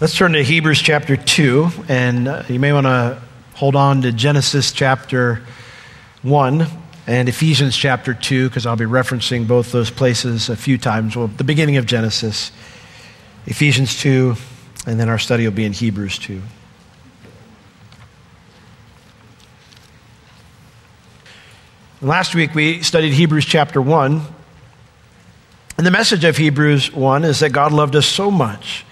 Let's turn to Hebrews chapter 2, and uh, you may want to hold on to Genesis chapter 1 and Ephesians chapter 2, because I'll be referencing both those places a few times. Well, the beginning of Genesis, Ephesians 2, and then our study will be in Hebrews 2. Last week we studied Hebrews chapter 1. And the message of Hebrews 1 is that God loved us so much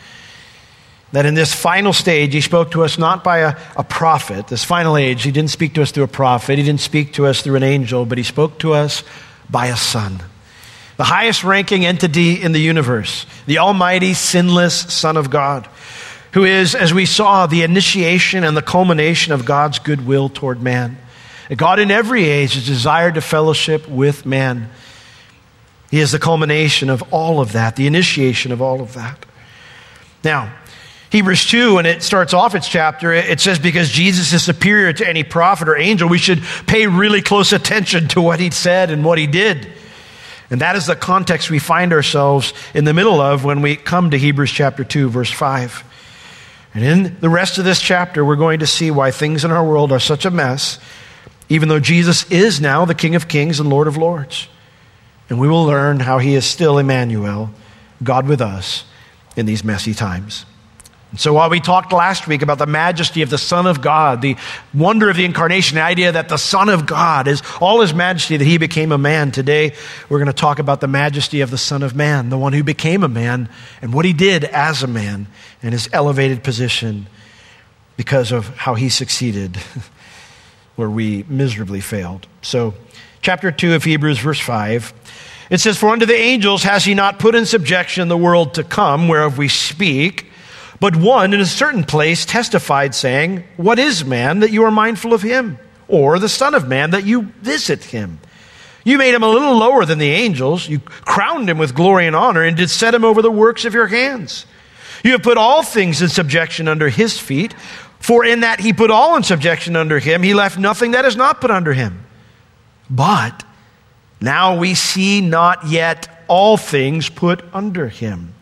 that in this final stage, he spoke to us not by a, a, prophet. This final age, he didn't speak to us through a prophet, he didn't speak to us through an angel, but he spoke to us by a son. The highest ranking entity in the universe, the almighty, sinless Son of God, who is, as we saw, the initiation and the culmination of God's goodwill toward man. God in every age has desired to fellowship with man. He is the culmination of all of that, the initiation of all of that. Now, Hebrews 2, when it starts off its chapter, it says, Because Jesus is superior to any prophet or angel, we should pay really close attention to what he said and what he did. And that is the context we find ourselves in the middle of when we come to Hebrews chapter 2, verse 5. And in the rest of this chapter, we're going to see why things in our world are such a mess, even though Jesus is now the King of Kings and Lord of Lords. And we will learn how he is still Emmanuel, God with us, in these messy times. So while we talked last week about the majesty of the Son of God, the wonder of the incarnation, the idea that the Son of God is all his majesty, that he became a man, today we're going to talk about the majesty of the Son of Man, the one who became a man, and what he did as a man, and his elevated position because of how he succeeded where we miserably failed. So, chapter 2 of Hebrews, verse 5. It says, For unto the angels has he not put in subjection the world to come, whereof we speak. But one in a certain place testified, saying, What is man that you are mindful of him? Or the Son of Man that you visit him? You made him a little lower than the angels. You crowned him with glory and honor and did set him over the works of your hands. You have put all things in subjection under his feet. For in that he put all in subjection under him, he left nothing that is not put under him. But now we see not yet all things put under him.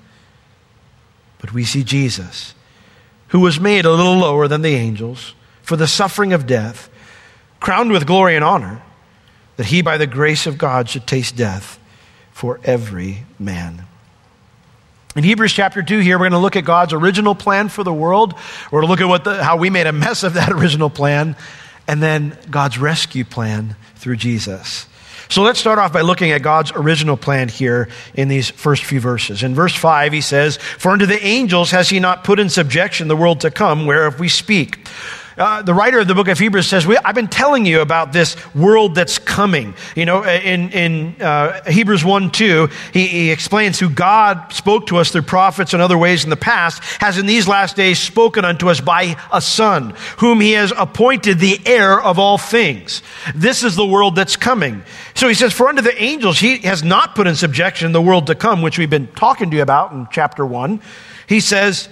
But we see Jesus, who was made a little lower than the angels for the suffering of death, crowned with glory and honor, that he, by the grace of God, should taste death for every man. In Hebrews chapter 2, here we're going to look at God's original plan for the world. We're going to look at what the, how we made a mess of that original plan, and then God's rescue plan through Jesus. So let's start off by looking at God's original plan here in these first few verses. In verse 5, he says, For unto the angels has he not put in subjection the world to come, whereof we speak. Uh, the writer of the book of Hebrews says, I've been telling you about this world that's coming. You know, in, in uh, Hebrews 1 2, he, he explains who God spoke to us through prophets and other ways in the past, has in these last days spoken unto us by a Son, whom he has appointed the heir of all things. This is the world that's coming. So he says, For unto the angels, he has not put in subjection the world to come, which we've been talking to you about in chapter 1. He says,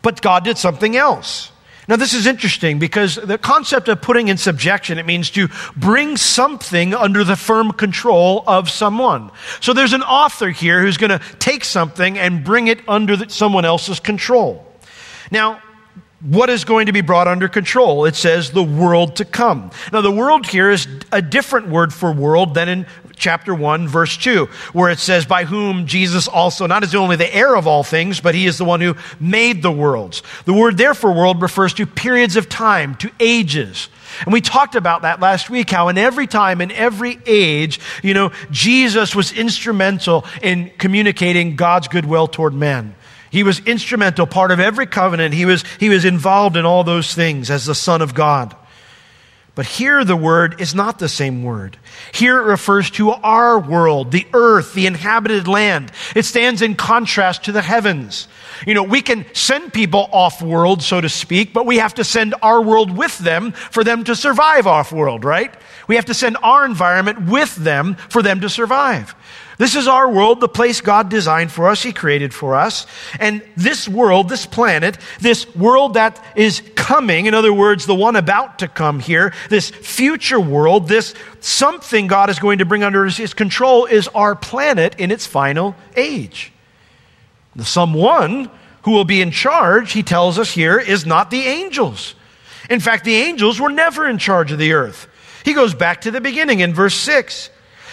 But God did something else. Now, this is interesting because the concept of putting in subjection, it means to bring something under the firm control of someone. So there's an author here who's going to take something and bring it under someone else's control. Now, what is going to be brought under control? It says the world to come. Now, the world here is a different word for world than in chapter 1, verse 2, where it says, By whom Jesus also, not as only the heir of all things, but he is the one who made the worlds. The word therefore world refers to periods of time, to ages. And we talked about that last week, how in every time, in every age, you know, Jesus was instrumental in communicating God's goodwill toward men. He was instrumental, part of every covenant. He was, he was involved in all those things as the Son of God. But here the word is not the same word. Here it refers to our world, the earth, the inhabited land. It stands in contrast to the heavens. You know, we can send people off world, so to speak, but we have to send our world with them for them to survive off world, right? We have to send our environment with them for them to survive. This is our world, the place God designed for us, He created for us. And this world, this planet, this world that is coming, in other words, the one about to come here, this future world, this something God is going to bring under His control is our planet in its final age. The someone who will be in charge, he tells us here, is not the angels. In fact, the angels were never in charge of the earth. He goes back to the beginning in verse 6.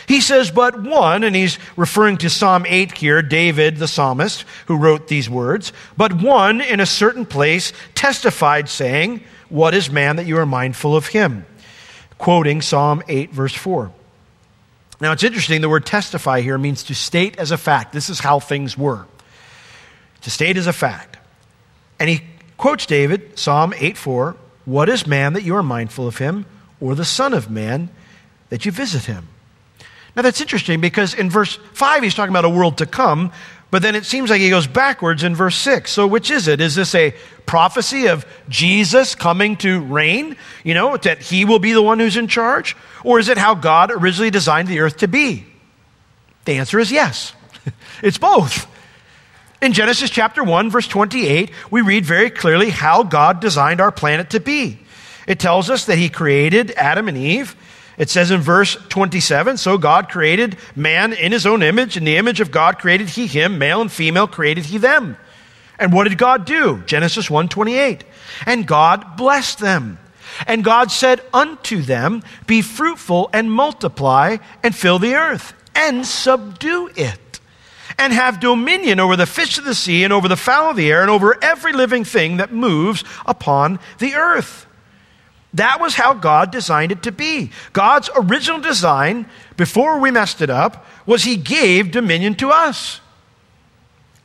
He says, but one, and he's referring to Psalm 8 here, David, the psalmist, who wrote these words, but one in a certain place testified, saying, What is man that you are mindful of him? Quoting Psalm 8, verse 4. Now it's interesting, the word testify here means to state as a fact. This is how things were. To state as a fact. And he quotes David, Psalm 8 4, What is man that you are mindful of him, or the Son of Man that you visit him? Now that's interesting because in verse 5 he's talking about a world to come, but then it seems like he goes backwards in verse 6. So which is it? Is this a prophecy of Jesus coming to reign? You know, that he will be the one who's in charge? Or is it how God originally designed the earth to be? The answer is yes. it's both. In Genesis chapter 1, verse 28, we read very clearly how God designed our planet to be. It tells us that he created Adam and Eve it says in verse 27 So God created man in his own image. In the image of God created he him, male and female created he them. And what did God do? Genesis 1:28. And God blessed them. And God said unto them, Be fruitful and multiply and fill the earth and subdue it. And have dominion over the fish of the sea and over the fowl of the air and over every living thing that moves upon the earth. That was how God designed it to be. God's original design, before we messed it up, was He gave dominion to us.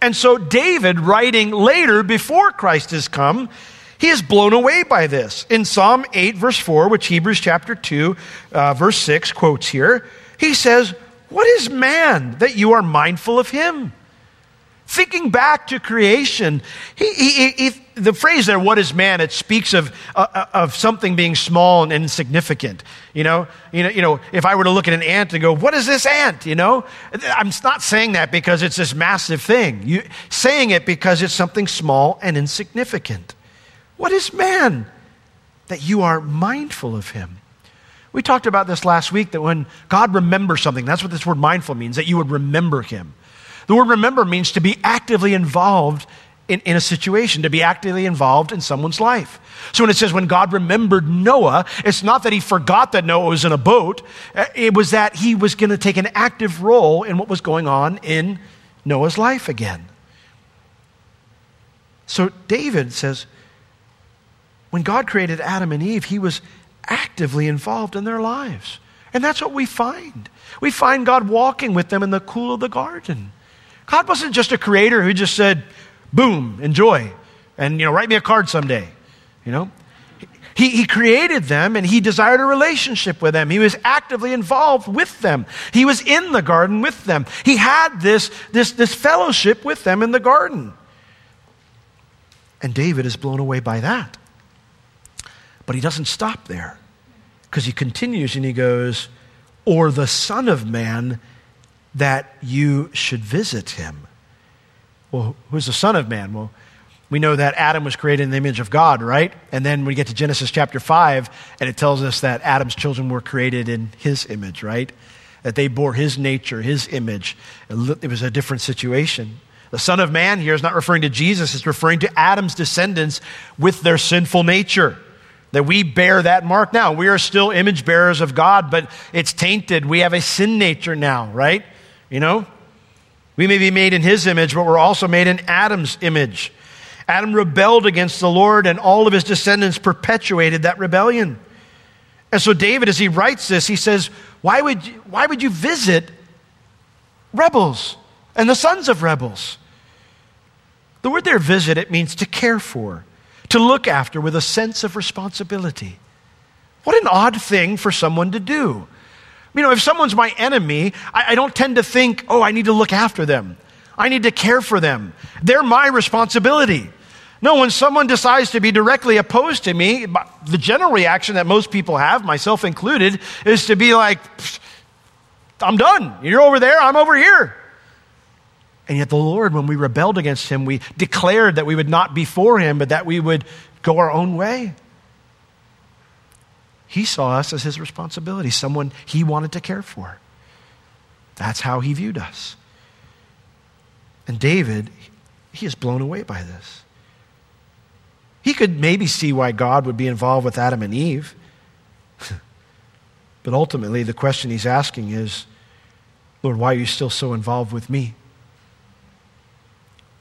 And so, David, writing later, before Christ has come, he is blown away by this. In Psalm 8, verse 4, which Hebrews chapter 2, uh, verse 6 quotes here, he says, What is man that you are mindful of him? Thinking back to creation, he, he, he, the phrase there, what is man, it speaks of, uh, uh, of something being small and insignificant. You know, you, know, you know, if I were to look at an ant and go, what is this ant? You know, I'm not saying that because it's this massive thing. You, saying it because it's something small and insignificant. What is man that you are mindful of him? We talked about this last week that when God remembers something, that's what this word mindful means, that you would remember him. The word remember means to be actively involved in, in, a situation, to be actively involved in someone's life. So when it says when God remembered Noah, it's not that he forgot that Noah was in a boat, uh, it was that he was going to take an active role in what was going on in Noah's life again. So David says, when God created Adam and Eve, he was actively involved in their lives. And that's what we find. We find God walking with them in the cool of the garden. God wasn't just a creator who just said, boom, enjoy, and, you know, write me a card someday, you know? He, he created them and he desired a relationship with them. He was actively involved with them. He was in the garden with them. He had this, this, this fellowship with them in the garden. And David is blown away by that. But he doesn't stop there because he continues and he goes, Or the Son of Man that you should visit him. Well, who's the Son of Man? Well, we know that Adam was created in the image of God, right? And then we get to Genesis chapter 5, and it tells us that Adam's children were created in his image, right? That they bore his nature, his image. It was a different situation. The Son of Man here is not referring to Jesus, it's referring to Adam's descendants with their sinful nature that we bear that mark now. We are still image bearers of God, but it's tainted. We have a sin nature now, right? You know? We may be made in his image, but we're also made in Adam's image. Adam rebelled against the Lord, and all of his descendants perpetuated that rebellion. And so, David, as he writes this, he says, Why would you, why would you visit rebels and the sons of rebels? The word there, visit, it means to care for, to look after with a sense of responsibility. What an odd thing for someone to do. You know, if someone's my enemy, I, I don't tend to think, oh, I need to look after them. I need to care for them. They're my responsibility. No, when someone decides to be directly opposed to me, the general reaction that most people have, myself included, is to be like, I'm done. You're over there, I'm over here. And yet, the Lord, when we rebelled against Him, we declared that we would not be for Him, but that we would go our own way. He saw us as his responsibility, someone he wanted to care for. That's how he viewed us. And David, he is blown away by this. He could maybe see why God would be involved with Adam and Eve. but ultimately, the question he's asking is Lord, why are you still so involved with me?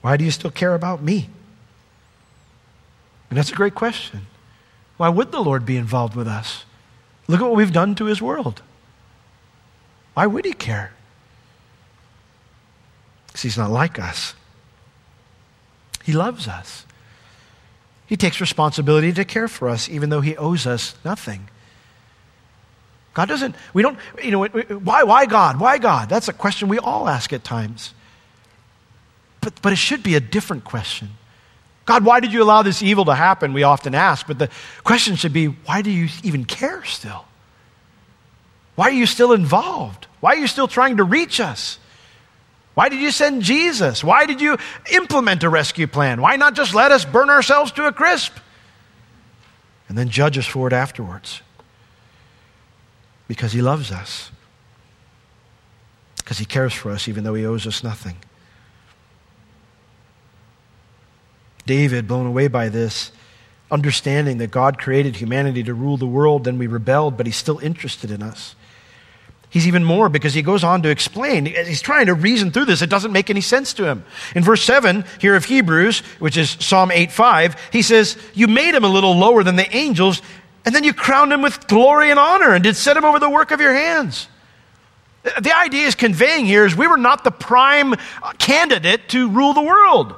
Why do you still care about me? And that's a great question. Why would the Lord be involved with us? Look at what we've done to his world. Why would he care? Because he's not like us. He loves us. He takes responsibility to care for us, even though he owes us nothing. God doesn't, we don't, you know, why, why God? Why God? That's a question we all ask at times. But, but it should be a different question. God, why did you allow this evil to happen? We often ask, but the question should be, why do you even care still? Why are you still involved? Why are you still trying to reach us? Why did you send Jesus? Why did you implement a rescue plan? Why not just let us burn ourselves to a crisp? And then judge us for it afterwards. Because he loves us. Because he cares for us, even though he owes us nothing. David, blown away by this, understanding that God created humanity to rule the world, then we rebelled, but he's still interested in us. He's even more because he goes on to explain. He's trying to reason through this. It doesn't make any sense to him. In verse 7 here of Hebrews, which is Psalm 8 5, he says, You made him a little lower than the angels, and then you crowned him with glory and honor and did set him over the work of your hands. The idea is conveying here is we were not the prime candidate to rule the world.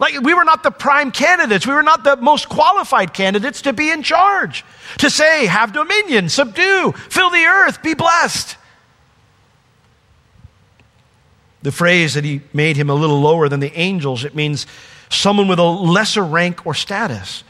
Like, we were not the prime candidates. We were not the most qualified candidates to be in charge, to say, have dominion, subdue, fill the earth, be blessed. The phrase that he made him a little lower than the angels, it means someone with a lesser rank or status.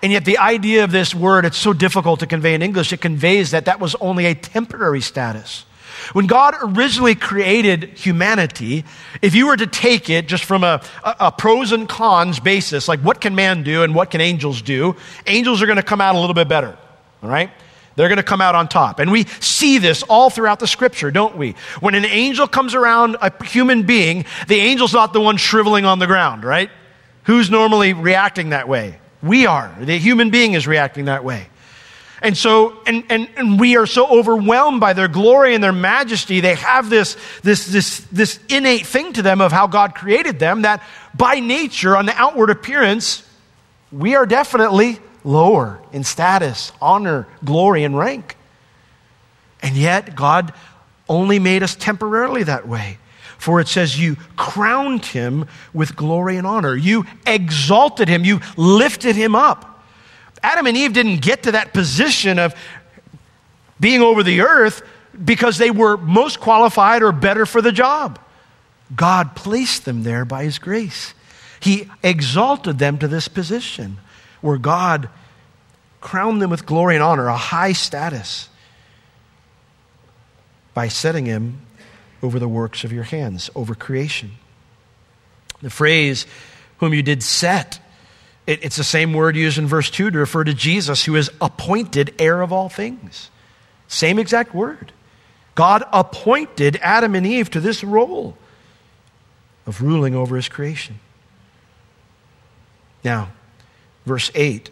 And yet, the idea of this word, it's so difficult to convey in English, it conveys that that was only a temporary status. When God originally created humanity, if you were to take it just from a, a, a, pros and cons basis, like what can man do and what can angels do, angels are going to come out a little bit better. All right? They're going to come out on top. And we see this all throughout the scripture, don't we? When an angel comes around a human being, the angel's not the one shriveling on the ground, right? Who's normally reacting that way? We are. The human being is reacting that way. And so, and, and, and we are so overwhelmed by their glory and their majesty. They have this, this, this, this innate thing to them of how God created them that by nature, on the outward appearance, we are definitely lower in status, honor, glory, and rank. And yet, God only made us temporarily that way. For it says, You crowned him with glory and honor. You exalted him. You lifted him up. Adam and Eve didn't get to that position of being over the earth because they were most qualified or better for the job. God placed them there by His grace. He exalted them to this position where God crowned them with glory and honor, a high status, by setting Him over the works of your hands, over creation. The phrase, whom you did set, it, it's the same word used in verse 2 to refer to Jesus, who is appointed heir of all things. Same exact word. God appointed Adam and Eve to this role of ruling over his creation. Now, verse 8.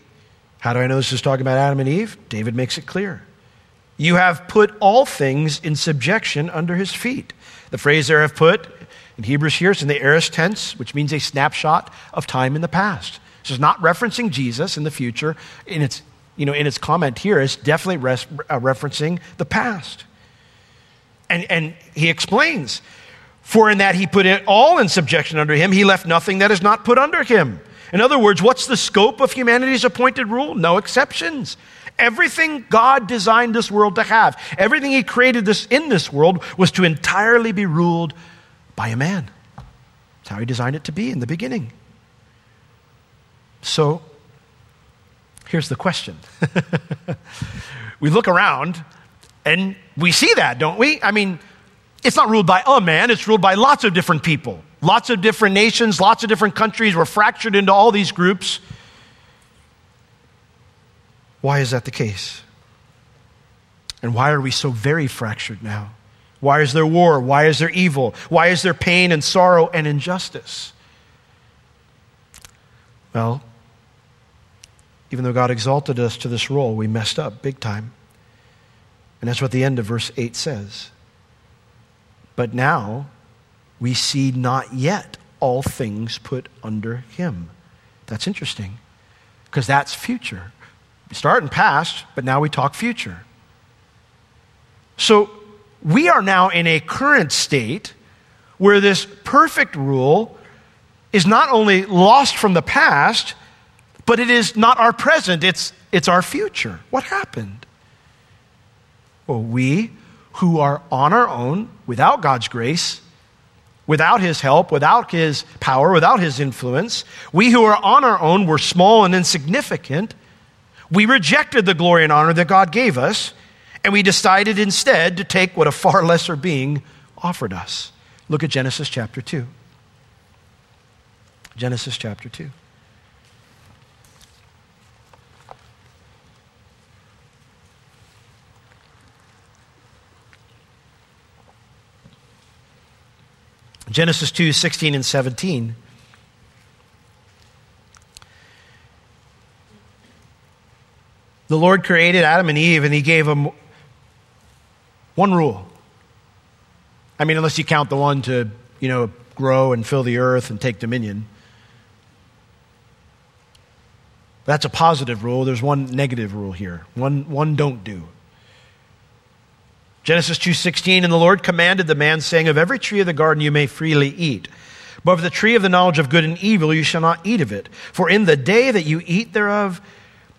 How do I know this is talking about Adam and Eve? David makes it clear. You have put all things in subjection under his feet. The phrase there have put in Hebrews here is in the aorist tense, which means a snapshot of time in the past. This is not referencing Jesus in the future. In its, you know, in its comment here, it's definitely res- uh, referencing the past. And, and he explains, for in that he put it all in subjection under him, he left nothing that is not put under him. In other words, what's the scope of humanity's appointed rule? No exceptions. Everything God designed this world to have, everything He created this in this world was to entirely be ruled by a man. That's how He designed it to be in the beginning. So, here's the question We look around and we see that, don't we? I mean, it's not ruled by a man, it's ruled by lots of different people. Lots of different nations, lots of different countries. We're fractured into all these groups. Why is that the case? And why are we so very fractured now? Why is there war? Why is there evil? Why is there pain and sorrow and injustice? Well, even though God exalted us to this role, we messed up big time. And that's what the end of verse 8 says. But now we see not yet all things put under him. That's interesting because that's future. We start in past, but now we talk future. So we are now in a current state where this perfect rule is not only lost from the past, but it is not our present, it's, it's our future. What happened? Well, we who are on our own, without God's grace, without His help, without His power, without His influence, we who are on our own were small and insignificant. We rejected the glory and honor that God gave us, and we decided instead to take what a far lesser being offered us. Look at Genesis chapter 2. Genesis chapter 2. Genesis 2 16 and 17. The Lord created Adam and Eve, and He gave them one rule. I mean, unless you count the one to, you know, grow and fill the earth and take dominion. That's a positive rule. There's one negative rule here. One, one don't do. Genesis 2:16 and the Lord commanded the man saying of every tree of the garden you may freely eat but of the tree of the knowledge of good and evil you shall not eat of it. For in the day that you eat thereof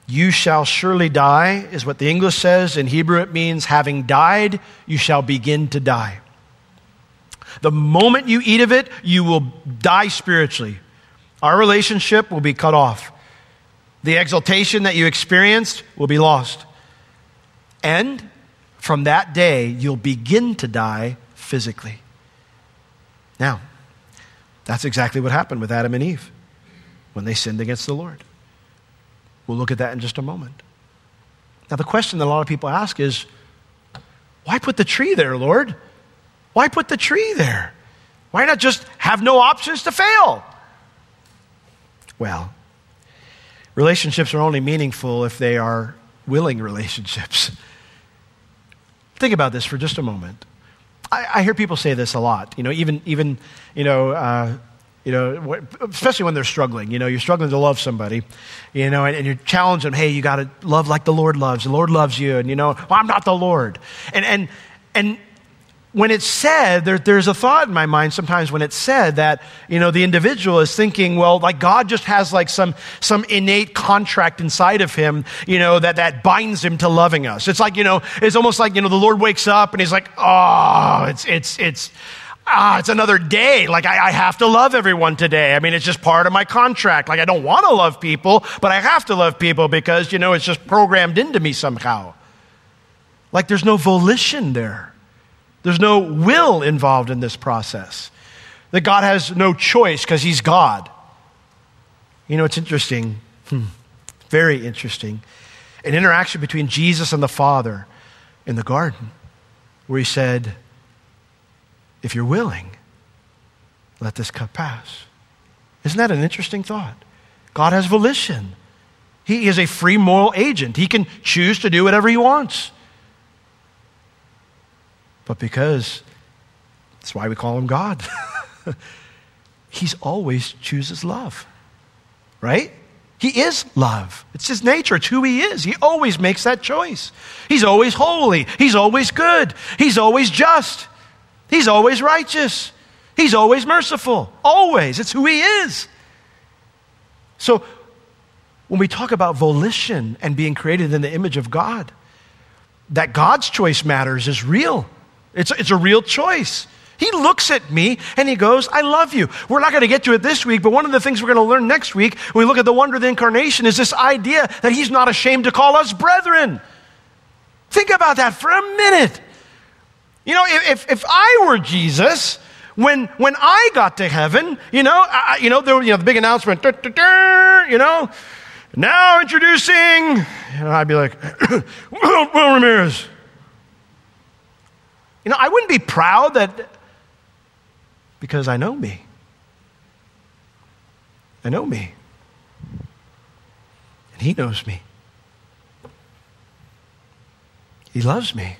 you shall surely die is what the English says. In Hebrew it means having died you shall begin to die. The moment you eat of it you will die spiritually. Our relationship will be cut off. The exaltation that you experienced will be lost. And from that day, you'll begin to die physically. Now, that's exactly what happened with Adam and Eve when they sinned against the Lord. We'll look at that in just a moment. Now, the question that a lot of people ask is why put the tree there, Lord? Why put the tree there? Why not just have no options to fail? Well, relationships are only meaningful if they are willing relationships. Think about this for just a moment. I, I hear people say this a lot. You know, even even you know. Uh, you know, especially when they're struggling. You know, you're struggling to love somebody, you know, and, and you challenge them, hey, you got to love like the Lord loves. The Lord loves you. And, you know, well, I'm not the Lord. And, and, and when it's said, there, there's a thought in my mind sometimes when it's said that, you know, the individual is thinking, well, like God just has like some, some innate contract inside of him, you know, that, that binds him to loving us. It's like, you know, it's almost like, you know, the Lord wakes up and he's like, oh, it's, it's, it's, ah, it's another day. Like I, I have to love everyone today. I mean, it's just part of my contract. Like I don't want to love people, but I have to love people because, you know, it's just programmed into me somehow. Like there's no volition there. There's no will involved in this process. That God has no choice because He's God. You know, it's interesting, hmm. very interesting. An interaction between Jesus and the Father in the garden, where He said, If you're willing, let this cup pass. Isn't that an interesting thought? God has volition. He is a free moral agent. He can choose to do whatever he wants but because that's why we call him God. He's always chooses love, right? He is love. It's his nature. It's who he is. He always makes that choice. He's always holy. He's always good. He's always just. He's always righteous. He's always merciful. Always. It's who he is. So, when we talk about volition and being created in the image of God, that God's choice matters is real. It's, it's a real choice. He looks at me and he goes, I love you. We're not going to get to it this week, but one of the things we're going to learn next week when we look at the wonder of the incarnation is this idea that he's not ashamed to call us brethren. Think about that for a minute. You know, if, if I were Jesus, when, when I got to heaven, you know, I, you know, there, you know, the big announcement, you know, now introducing, and I'd be like, Will, Will Ramirez. You know, I wouldn't be proud that because I know me. I know me. And He knows me. He loves me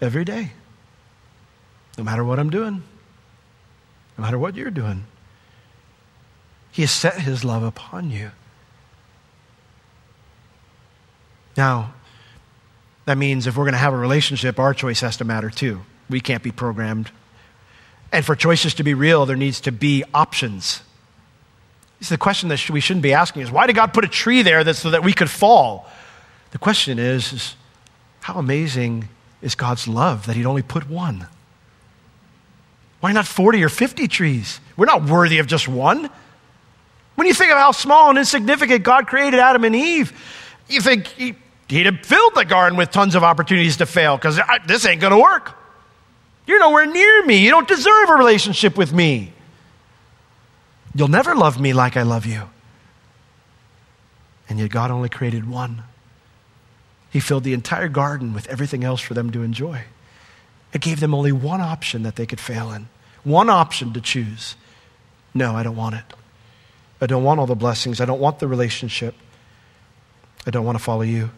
every day, no matter what I'm doing, no matter what you're doing. He has set His love upon you. Now, that means if we're going to have a relationship, our choice has to matter too. We can't be programmed. And for choices to be real, there needs to be options. Is the question that we shouldn't be asking is why did God put a tree there that, so that we could fall? The question is, is how amazing is God's love that He'd only put one? Why not 40 or 50 trees? We're not worthy of just one. When you think of how small and insignificant God created Adam and Eve, you think He'd have filled the garden with tons of opportunities to fail because this ain't going to work. You're nowhere near me. You don't deserve a relationship with me. You'll never love me like I love you. And yet, God only created one. He filled the entire garden with everything else for them to enjoy. It gave them only one option that they could fail in, one option to choose. No, I don't want it. I don't want all the blessings. I don't want the relationship. I don't want to follow you.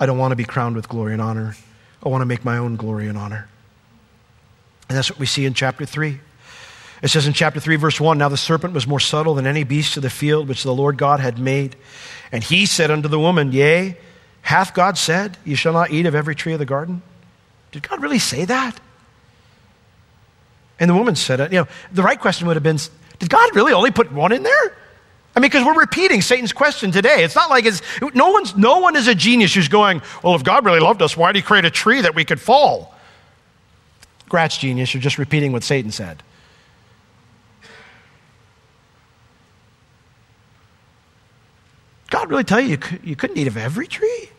I don't want to be crowned with glory and honor. I want to make my own glory and honor. And that's what we see in chapter 3. It says in chapter 3, verse 1 Now the serpent was more subtle than any beast of the field which the Lord God had made. And he said unto the woman, Yea, hath God said, You shall not eat of every tree of the garden? Did God really say that? And the woman said it. You know, the right question would have been, Did God really only put one in there? I mean, because we're repeating Satan's question today. It's not like it's, no, one's, no one is a genius who's going, well, if God really loved us, why did he create a tree that we could fall? Gratz genius, you're just repeating what Satan said. God really tell you you couldn't eat of every tree?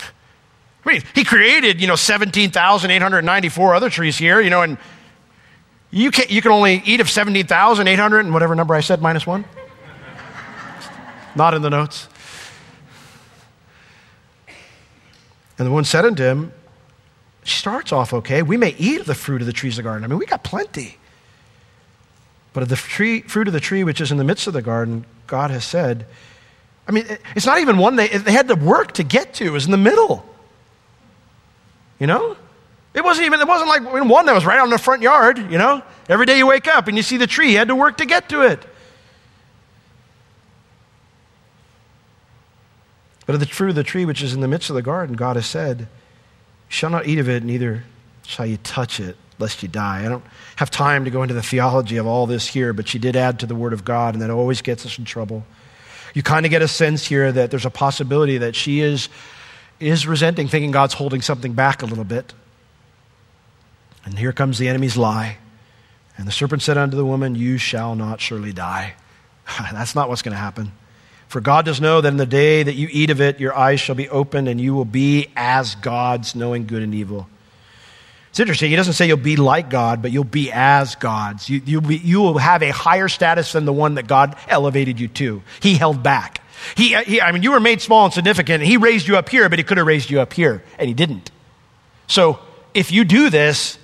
I mean, he created, you know, 17,894 other trees here, you know, and you can, you can only eat of 17,800 and whatever number I said, minus one. Not in the notes. And the woman said unto him, She starts off okay. We may eat of the fruit of the trees of the garden. I mean, we got plenty. But of the tree, fruit of the tree which is in the midst of the garden, God has said, I mean, it's not even one they, they had to work to get to, it was in the middle. You know? It wasn't even, it wasn't like one that was right on the front yard, you know? Every day you wake up and you see the tree, you had to work to get to it. But of the fruit of the tree which is in the midst of the garden, God has said, You shall not eat of it, neither shall you touch it, lest you die. I don't have time to go into the theology of all this here, but she did add to the Word of God, and that always gets us in trouble. You kind of get a sense here that there's a possibility that she is, is resenting, thinking God's holding something back a little bit. And here comes the enemy's lie. And the serpent said unto the woman, You shall not surely die. That's not what's going to happen. For God does know that in the day that you eat of it, your eyes shall be opened, and you will be as gods, knowing good and evil. It's interesting. He doesn't say you'll be like God, but you'll be as gods. You, you'll be, you will have a higher status than the one that God elevated you to. He held back. He, he, I mean, you were made small and significant. He raised you up here, but he could have raised you up here, and he didn't. So if you do this,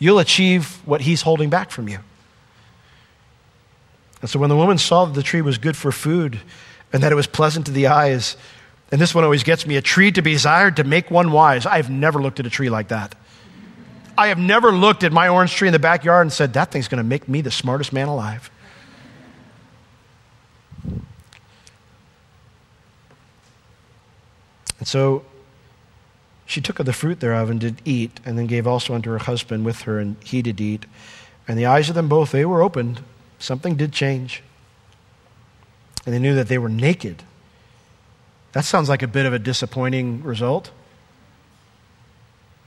you'll achieve what he's holding back from you. And so when the woman saw that the tree was good for food, and that it was pleasant to the eyes. And this one always gets me a tree to be desired to make one wise. I have never looked at a tree like that. I have never looked at my orange tree in the backyard and said, that thing's going to make me the smartest man alive. And so she took of the fruit thereof and did eat, and then gave also unto her husband with her, and he did eat. And the eyes of them both, they were opened. Something did change and they knew that they were naked. That sounds like a bit of a disappointing result.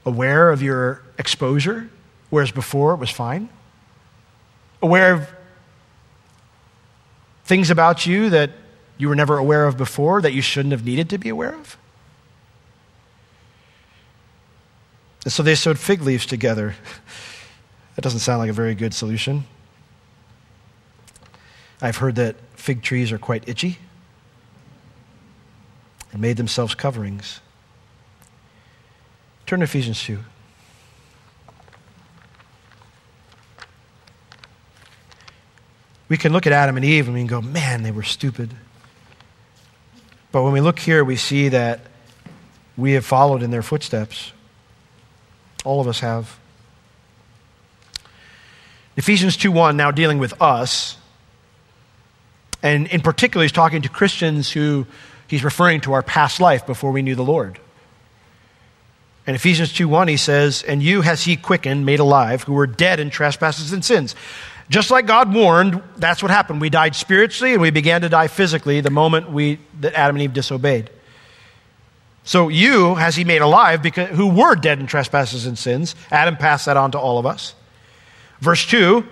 Aware of your exposure, whereas before it was fine. Aware of things about you that you were never aware of before that you shouldn't have needed to be aware of. And so they sewed fig leaves together. that doesn't sound like a very good solution. I've heard that fig trees are quite itchy and made themselves coverings. Turn to Ephesians 2. We can look at Adam and Eve and we can go, man, they were stupid. But when we look here, we see that we have followed in their footsteps. All of us have. Ephesians 2:1 now dealing with us. And in particular, he's talking to Christians who he's referring to our past life before we knew the Lord. In Ephesians 2:1 he says, "And you has he quickened, made alive, who were dead in trespasses and sins." Just like God warned, that's what happened. We died spiritually and we began to die physically the moment we that Adam and Eve disobeyed. So you has he made alive because who were dead in trespasses and sins. Adam passed that on to all of us. Verse 2,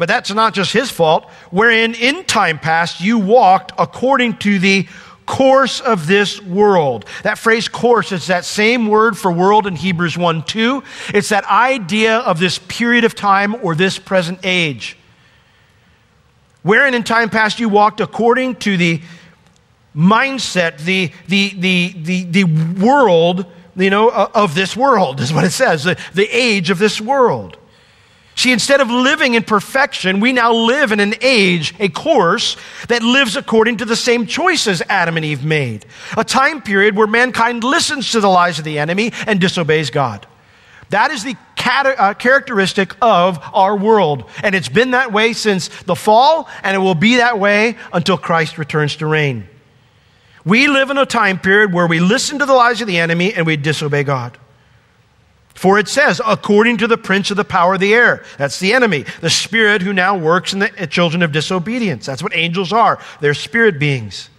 but that's not just his fault, wherein in time past you walked according to the course of this world. That phrase course is that same word for world in Hebrews 1 2. It's that idea of this period of time or this present age. Wherein in time past you walked according to the mindset, the, the, the, the, the world, you know, of this world, is what it says, the, the age of this world. See, instead of living in perfection, we now live in an age, a course that lives according to the same choices Adam and Eve made. A time period where mankind listens to the lies of the enemy and disobeys God. That is the uh, characteristic of our world. And it's been that way since the fall, and it will be that way until Christ returns to reign. We live in a time period where we listen to the lies of the enemy and we disobey God. For it says, according to the prince of the power of the air. That's the enemy, the spirit who now works in the children of disobedience. That's what angels are. They're spirit beings.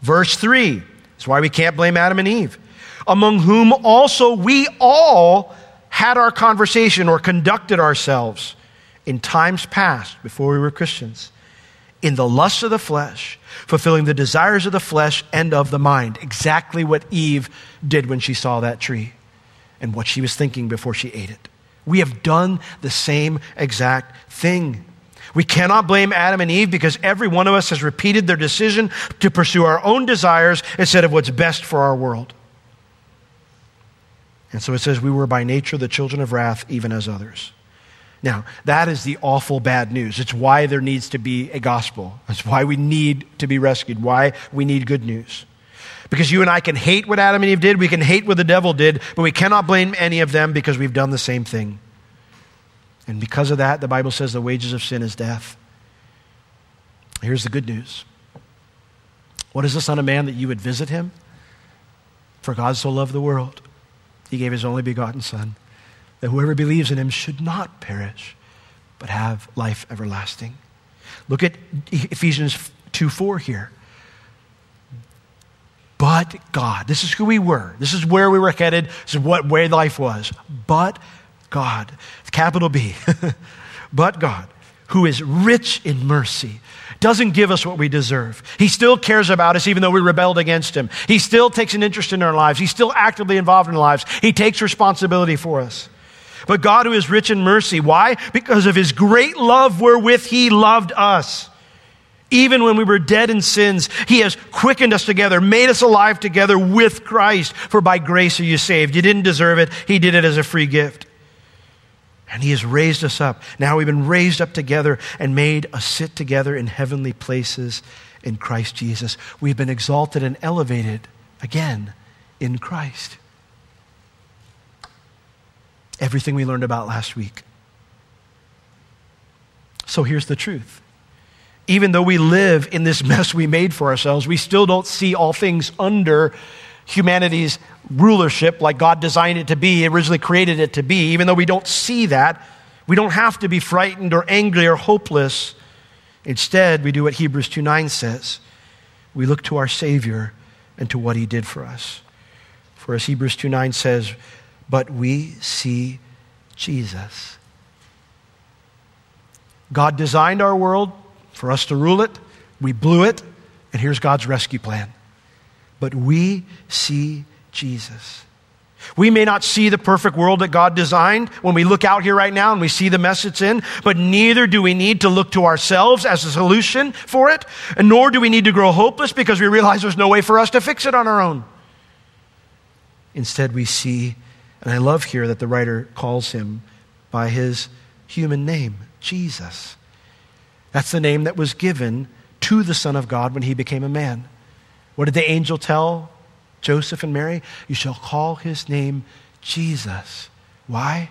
Verse 3. That's why we can't blame Adam and Eve. Among whom also we all had our conversation or conducted ourselves in times past before we were Christians in the lusts of the flesh, fulfilling the desires of the flesh and of the mind. Exactly what Eve did when she saw that tree and what she was thinking before she ate it. We have done the same exact thing. We cannot blame Adam and Eve because every one of us has repeated their decision to pursue our own desires instead of what's best for our world. And so it says, We were by nature the children of wrath, even as others. Now, that is the awful bad news. It's why there needs to be a gospel. It's why we need to be rescued, why we need good news. Because you and I can hate what Adam and Eve did, we can hate what the devil did, but we cannot blame any of them because we've done the same thing. And because of that, the Bible says the wages of sin is death. Here's the good news What is the Son of Man that you would visit him? For God so loved the world, he gave his only begotten Son that whoever believes in him should not perish, but have life everlasting. Look at Ephesians 2 4 here. But God, this is who we were. This is where we were headed. This is what way life was. But God, capital B, but God, who is rich in mercy, doesn't give us what we deserve. He still cares about us even though we rebelled against him. He still takes an interest in our lives. He's still actively involved in our lives. He takes responsibility for us. But God, who is rich in mercy, why? Because of his great love wherewith he loved us. Even when we were dead in sins, he has quickened us together, made us alive together with Christ. For by grace are you saved. You didn't deserve it, he did it as a free gift. And he has raised us up. Now we've been raised up together and made us sit together in heavenly places in Christ Jesus. We've been exalted and elevated again in Christ everything we learned about last week. So here's the truth. Even though we live in this mess we made for ourselves, we still don't see all things under humanity's rulership like God designed it to be, originally created it to be. Even though we don't see that, we don't have to be frightened or angry or hopeless. Instead, we do what Hebrews 2 9 says. We look to our Savior and to what He did for us. For as Hebrews 2 9 says, but we see Jesus. God designed our world for us to rule it. We blew it, and here's God's rescue plan. But we see Jesus. We may not see the perfect world that God designed when we look out here right now and we see the mess it's in, but neither do we need to look to ourselves as a solution for it, and nor do we need to grow hopeless because we realize there's no way for us to fix it on our own. Instead, we see and I love here that the writer calls him by his human name, Jesus. That's the name that was given to the Son of God when he became a man. What did the angel tell Joseph and Mary? You shall call his name Jesus. Why?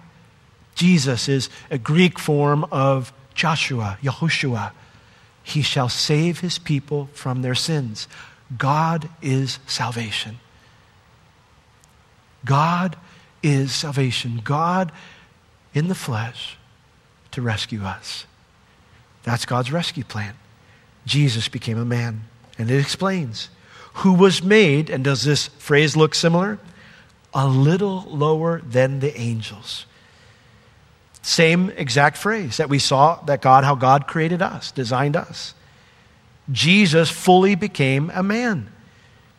Jesus is a Greek form of Joshua, Yahushua. He shall save his people from their sins. God is salvation. God is salvation. God in the flesh to rescue us. That's God's rescue plan. Jesus became a man. And it explains who was made, and does this phrase look similar? A little lower than the angels. Same exact phrase that we saw that God, how God created us, designed us. Jesus fully became a man.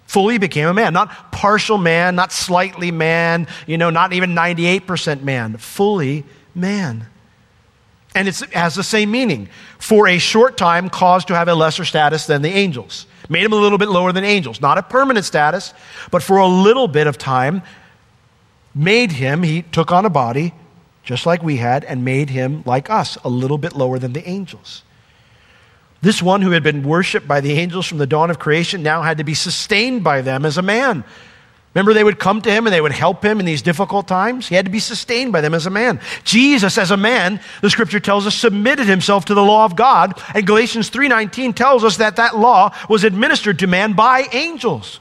Fully became a man. Not partial man, not slightly man, you know, not even 98% man. Fully man. And it has the same meaning. For a short time, caused to have a lesser status than the angels. Made him a little bit lower than angels. Not a permanent status, but for a little bit of time, made him, he took on a body, just like we had, and made him like us, a little bit lower than the angels. This one who had been worshiped by the angels from the dawn of creation now had to be sustained by them as a man. Remember, they would come to him and they would help him in these difficult times? He had to be sustained by them as a man. Jesus, as a man, the scripture tells us, submitted himself to the law of God. And Galatians 3.19 tells us that that law was administered to man by angels.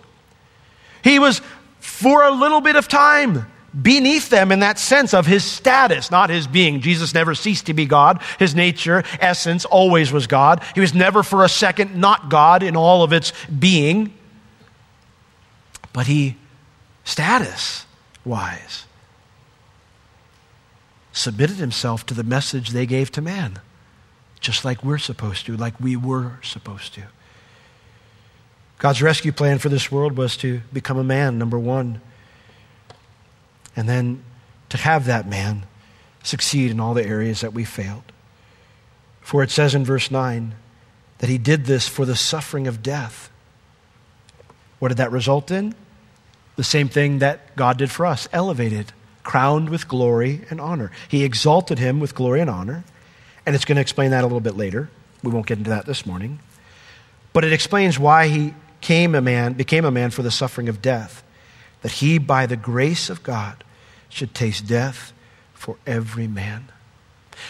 He was, for a little bit of time, beneath them in that sense of his status, not his being. Jesus never ceased to be God. His nature, essence, always was God. He was never for a second not God in all of its being. But he status wise, submitted himself to the message they gave to man, just like we're supposed to, like we were supposed to. God's rescue plan for this world was to become a man, number one, and then to have that man succeed in all the areas that we failed. For it says in verse 9 that he did this for the suffering of death. What did that result in? The same thing that God did for us elevated, crowned with glory and honor. He exalted him with glory and honor. And it's going to explain that a little bit later. We won't get into that this morning. But it explains why he came a man, became a man for the suffering of death, that he, by the grace of God, should taste death for every man.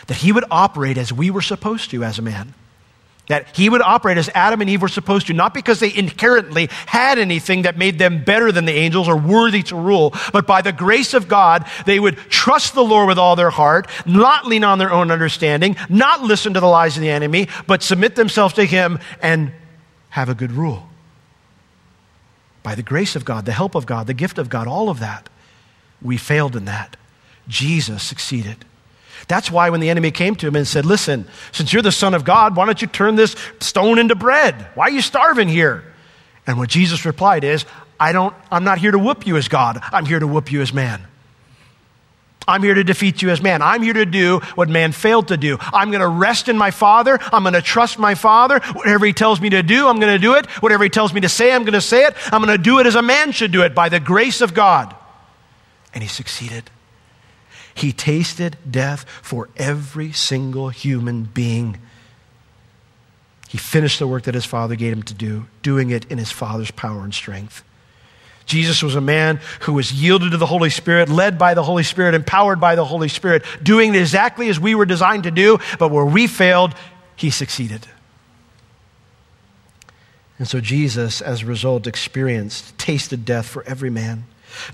That he would operate as we were supposed to as a man. That he would operate as Adam and Eve were supposed to, not because they inherently had anything that made them better than the angels or worthy to rule, but by the grace of God, they would trust the Lord with all their heart, not lean on their own understanding, not listen to the lies of the enemy, but submit themselves to him and have a good rule. By the grace of God, the help of God, the gift of God, all of that, we failed in that. Jesus succeeded. That's why when the enemy came to him and said, Listen, since you're the Son of God, why don't you turn this stone into bread? Why are you starving here? And what Jesus replied is, I don't, I'm not here to whoop you as God. I'm here to whoop you as man. I'm here to defeat you as man. I'm here to do what man failed to do. I'm going to rest in my Father. I'm going to trust my Father. Whatever He tells me to do, I'm going to do it. Whatever He tells me to say, I'm going to say it. I'm going to do it as a man should do it by the grace of God. And He succeeded. He tasted death for every single human being. He finished the work that his Father gave him to do, doing it in his Father's power and strength. Jesus was a man who was yielded to the Holy Spirit, led by the Holy Spirit, empowered by the Holy Spirit, doing exactly as we were designed to do, but where we failed, he succeeded. And so Jesus, as a result, experienced, tasted death for every man.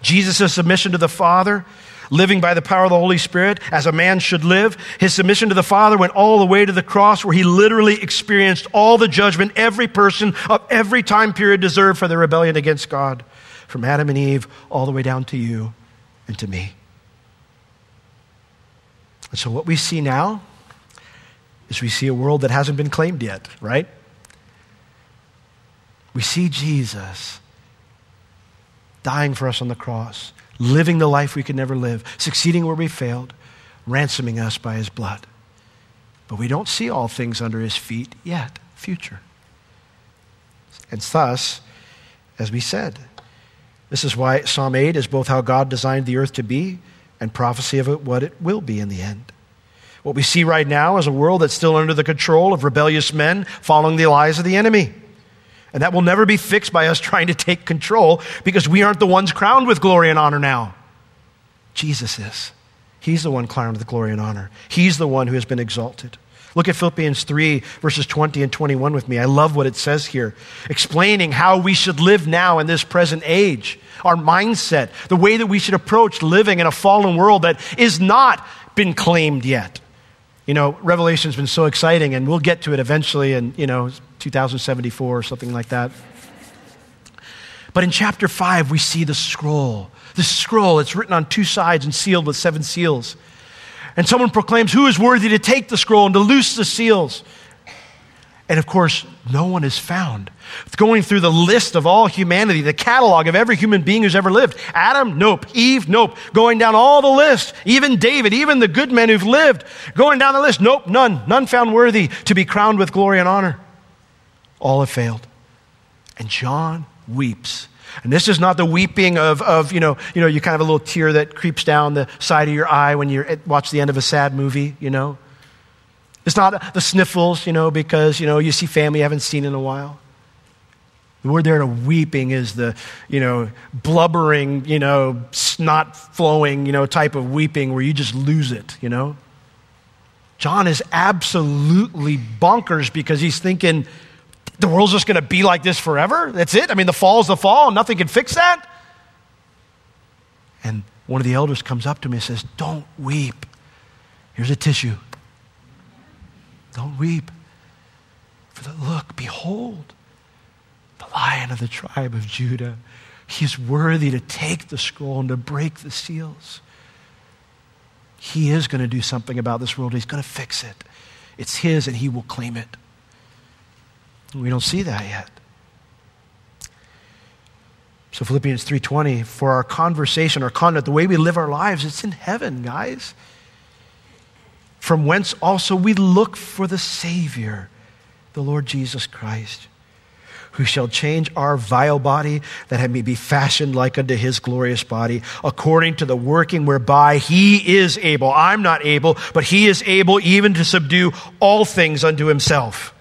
Jesus' submission to the Father living by the power of the Holy Spirit as a man should live. His submission to the Father went all the way to the cross where he literally experienced all the judgment every person of every time period deserved for their rebellion against God, from Adam and Eve all the way down to you and to me. And so what we see now is we see a world that hasn't been claimed yet, right? We see Jesus dying for us on the cross living the life we could never live, succeeding where we failed, ransoming us by his blood. But we don't see all things under his feet yet, future. And thus, as we said, this is why Psalm 8 is both how God designed the earth to be and prophecy of it, what it will be in the end. What we see right now is a world that's still under the control of rebellious men following the lies of the enemy. And that will never be fixed by us trying to take control because we aren't the ones crowned with glory and honor now. Jesus is. He's the one crowned with glory and honor. He's the one who has been exalted. Look at Philippians 3, verses 20 and 21 with me. I love what it says here, explaining how we should live now in this present age, our mindset, the way that we should approach living in a fallen world that is not been claimed yet. You know, Revelation's been so exciting, and we'll get to it eventually in, you know, 2074 or something like that. But in chapter 5, we see the scroll. The scroll, it's written on two sides and sealed with seven seals. And someone proclaims, Who is worthy to take the scroll and to loose the seals? And of course, no one is found. Going through the list of all humanity, the catalog of every human being who's ever lived. Adam, nope. Eve, nope. Going down all the list. Even David, even the good men who've lived. Going down the list, nope, none. None found worthy to be crowned with glory and honor. All have failed. And John weeps. And this is not the weeping of, of you, know, you know, you kind of a little tear that creeps down the side of your eye when you watch the end of a sad movie, you know. It's not the sniffles, you know, because, you know, you see family you haven't seen in a while. The word there to weeping is the, you know, blubbering, you know, snot flowing, you know, type of weeping where you just lose it, you know. John is absolutely bonkers because he's thinking the world's just going to be like this forever. That's it. I mean, the fall's the fall, nothing can fix that. And one of the elders comes up to me and says, Don't weep. Here's a tissue. Don't weep. For the look, behold, the lion of the tribe of Judah. He is worthy to take the scroll and to break the seals. He is going to do something about this world. He's going to fix it. It's his and he will claim it. We don't see that yet. So Philippians 3:20 for our conversation, our conduct, the way we live our lives, it's in heaven, guys from whence also we look for the Savior, the Lord Jesus Christ, who shall change our vile body that it may be fashioned like unto his glorious body, according to the working whereby he is able. I'm not able, but he is able even to subdue all things unto himself.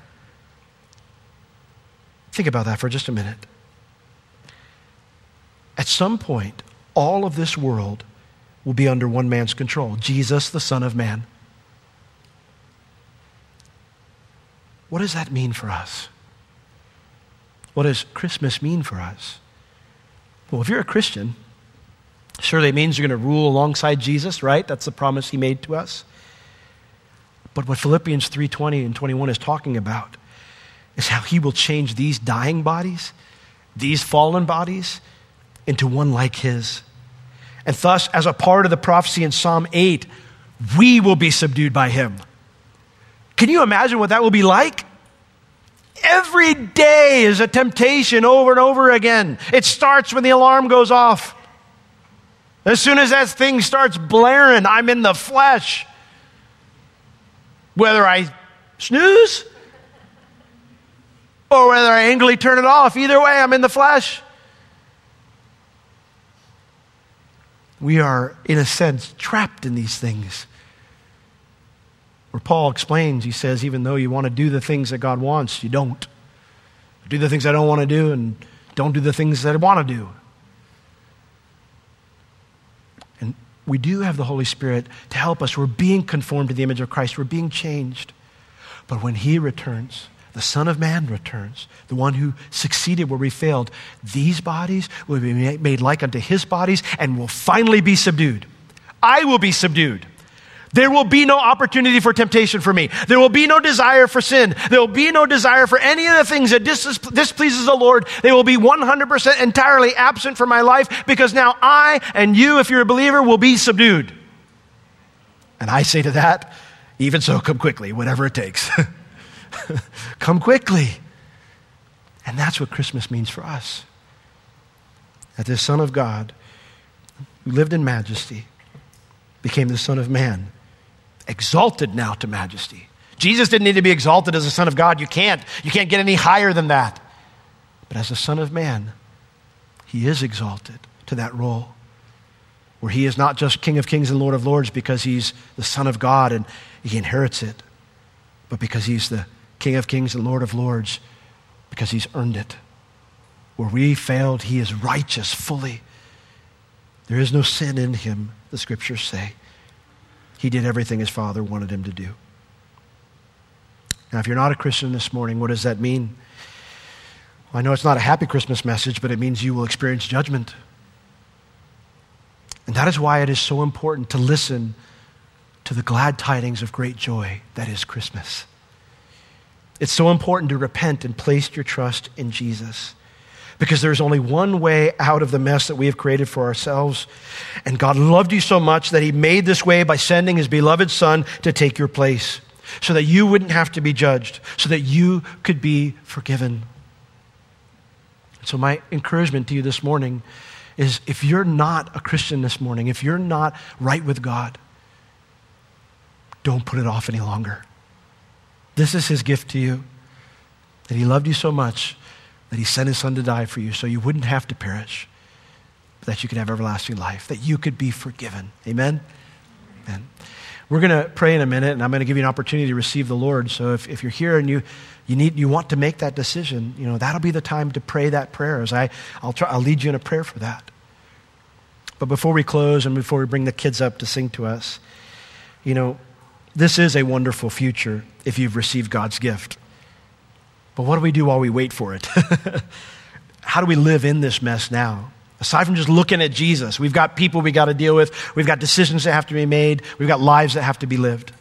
Think about that for just a minute. At some point, all of this world will be under one man's control Jesus, the Son of Man. What does that mean for us? What does Christmas mean for us? Well, if you're a Christian, surely it means you're going to rule alongside Jesus, right? That's the promise he made to us. But what Philippians 3:20 and 21 is talking about is how he will change these dying bodies, these fallen bodies into one like his. And thus as a part of the prophecy in Psalm 8, we will be subdued by him. Can you imagine what that will be like? Every day is a temptation over and over again. It starts when the alarm goes off. As soon as that thing starts blaring, I'm in the flesh. Whether I snooze or whether I angrily turn it off, either way, I'm in the flesh. We are, in a sense, trapped in these things. Where Paul explains, he says, even though you want to do the things that God wants, you don't. Do the things I don't want to do and don't do the things that I want to do. And we do have the Holy Spirit to help us. We're being conformed to the image of Christ, we're being changed. But when He returns, the Son of Man returns, the one who succeeded where we failed, these bodies will be made like unto His bodies and will finally be subdued. I will be subdued. There will be no opportunity for temptation for me. There will be no desire for sin. There will be no desire for any of the things that dis- displeases the Lord. They will be 100% entirely absent from my life because now I and you, if you're a believer, will be subdued. And I say to that, even so, come quickly, whatever it takes. come quickly. And that's what Christmas means for us. That the Son of God, who lived in majesty, became the Son of Man exalted now to majesty. Jesus didn't need to be exalted as the Son of God. You can't. You can't get any higher than that. But as the Son of Man, he is exalted to that role where he is not just King of Kings and Lord of Lords because he's the Son of God and he inherits it, but because he's the King of Kings and Lord of Lords because he's earned it. Where we failed, he is righteous fully. There is no sin in him, the scriptures say. He did everything his father wanted him to do. Now, if you're not a Christian this morning, what does that mean? Well, I know it's not a happy Christmas message, but it means you will experience judgment. And that is why it is so important to listen to the glad tidings of great joy that is Christmas. It's so important to repent and place your trust in Jesus because there's only one way out of the mess that we have created for ourselves. And God loved you so much that He made this way by sending His beloved Son to take your place so that you wouldn't have to be judged, so that you could be forgiven. So, my encouragement to you this morning is if you're not a Christian this morning, if you're not right with God, don't put it off any longer. This is His gift to you that He loved you so much that He sent His Son to die for you so you wouldn't have to perish, but that you could have everlasting life, that you could be forgiven. Amen? Amen. We're going to pray in a minute, and I'm going to give you an opportunity to receive the Lord. So if, if you're here and you, you, need, you want to make that decision, you know, that'll be the time to pray that prayer. As I, I'll, try, I'll lead you in a prayer for that. But before we close and before we bring the kids up to sing to us, you know, this is a wonderful future if you've received God's gift. But what do we do while we wait for it? How do we live in this mess now? Aside from just looking at Jesus, we've got people we got to deal with, we've got decisions that have to be made, we've got lives that have to be lived.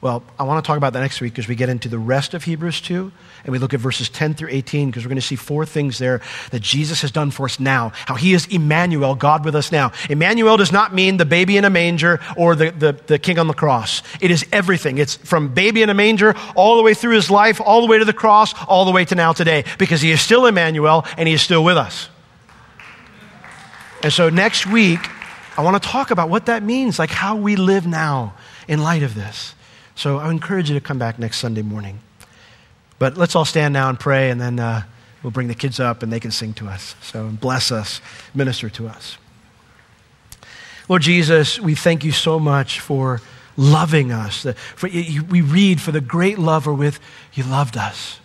Well, I want to talk about that next week as we get into the rest of Hebrews 2 and we look at verses 10 through 18 because we're going to see four things there that Jesus has done for us now. How he is Emmanuel, God with us now. Emmanuel does not mean the baby in a manger or the, the, the king on the cross. It is everything. It's from baby in a manger all the way through his life, all the way to the cross, all the way to now today because he is still Emmanuel and he is still with us. And so next week, I want to talk about what that means, like how we live now in light of this. So I encourage you to come back next Sunday morning. But let's all stand now and pray, and then uh, we'll bring the kids up and they can sing to us. So bless us, minister to us. Lord Jesus, we thank you so much for loving us. For, we read, for the great love wherewith you loved us.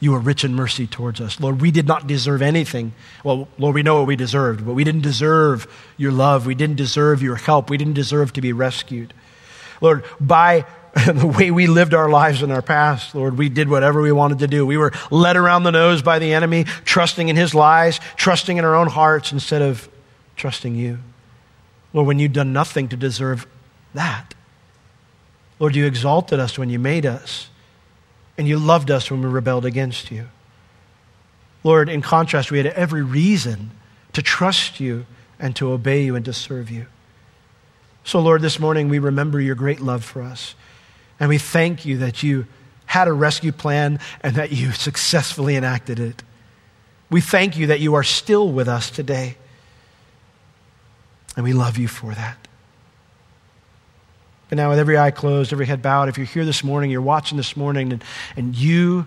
You are rich in mercy towards us. Lord, we did not deserve anything. Well, Lord, we know what we deserved, but we didn't deserve your love. We didn't deserve your help. We didn't deserve to be rescued. Lord, by the way we lived our lives in our past, Lord, we did whatever we wanted to do. We were led around the nose by the enemy, trusting in his lies, trusting in our own hearts instead of trusting you. Lord, when you'd done nothing to deserve that. Lord, you exalted us when you made us, and you loved us when we rebelled against you. Lord, in contrast, we had every reason to trust you and to obey you and to serve you. So, Lord, this morning we remember your great love for us. And we thank you that you had a rescue plan and that you successfully enacted it. We thank you that you are still with us today. And we love you for that. But now, with every eye closed, every head bowed, if you're here this morning, you're watching this morning, and, and you,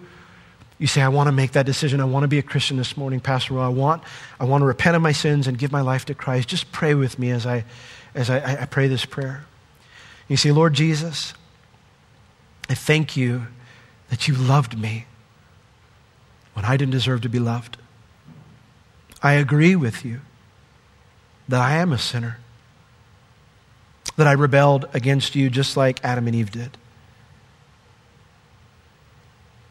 you say, I want to make that decision. I want to be a Christian this morning, Pastor Will. I want, I want to repent of my sins and give my life to Christ. Just pray with me as I, as I, I pray this prayer. You see, Lord Jesus, I thank you that you loved me when I didn't deserve to be loved. I agree with you that I am a sinner, that I rebelled against you just like Adam and Eve did.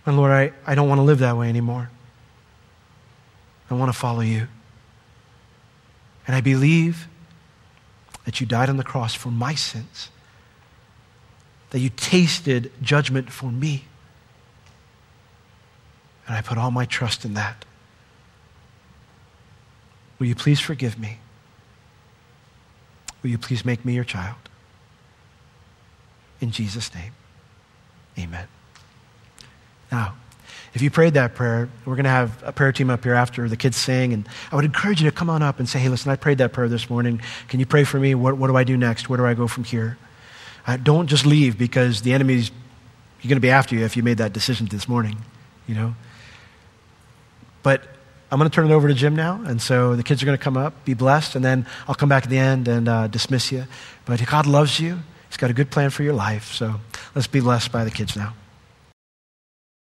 And Lord, I, I don't want to live that way anymore. I want to follow you. And I believe that you died on the cross for my sins that you tasted judgment for me. And I put all my trust in that. Will you please forgive me? Will you please make me your child? In Jesus' name, amen. Now, if you prayed that prayer, we're going to have a prayer team up here after the kids sing. And I would encourage you to come on up and say, hey, listen, I prayed that prayer this morning. Can you pray for me? What, what do I do next? Where do I go from here? Uh, don't just leave because the enemy's you're going to be after you if you made that decision this morning, you know. But I'm going to turn it over to Jim now, and so the kids are going to come up, be blessed, and then I'll come back at the end and uh, dismiss you. But God loves you; He's got a good plan for your life. So let's be blessed by the kids now.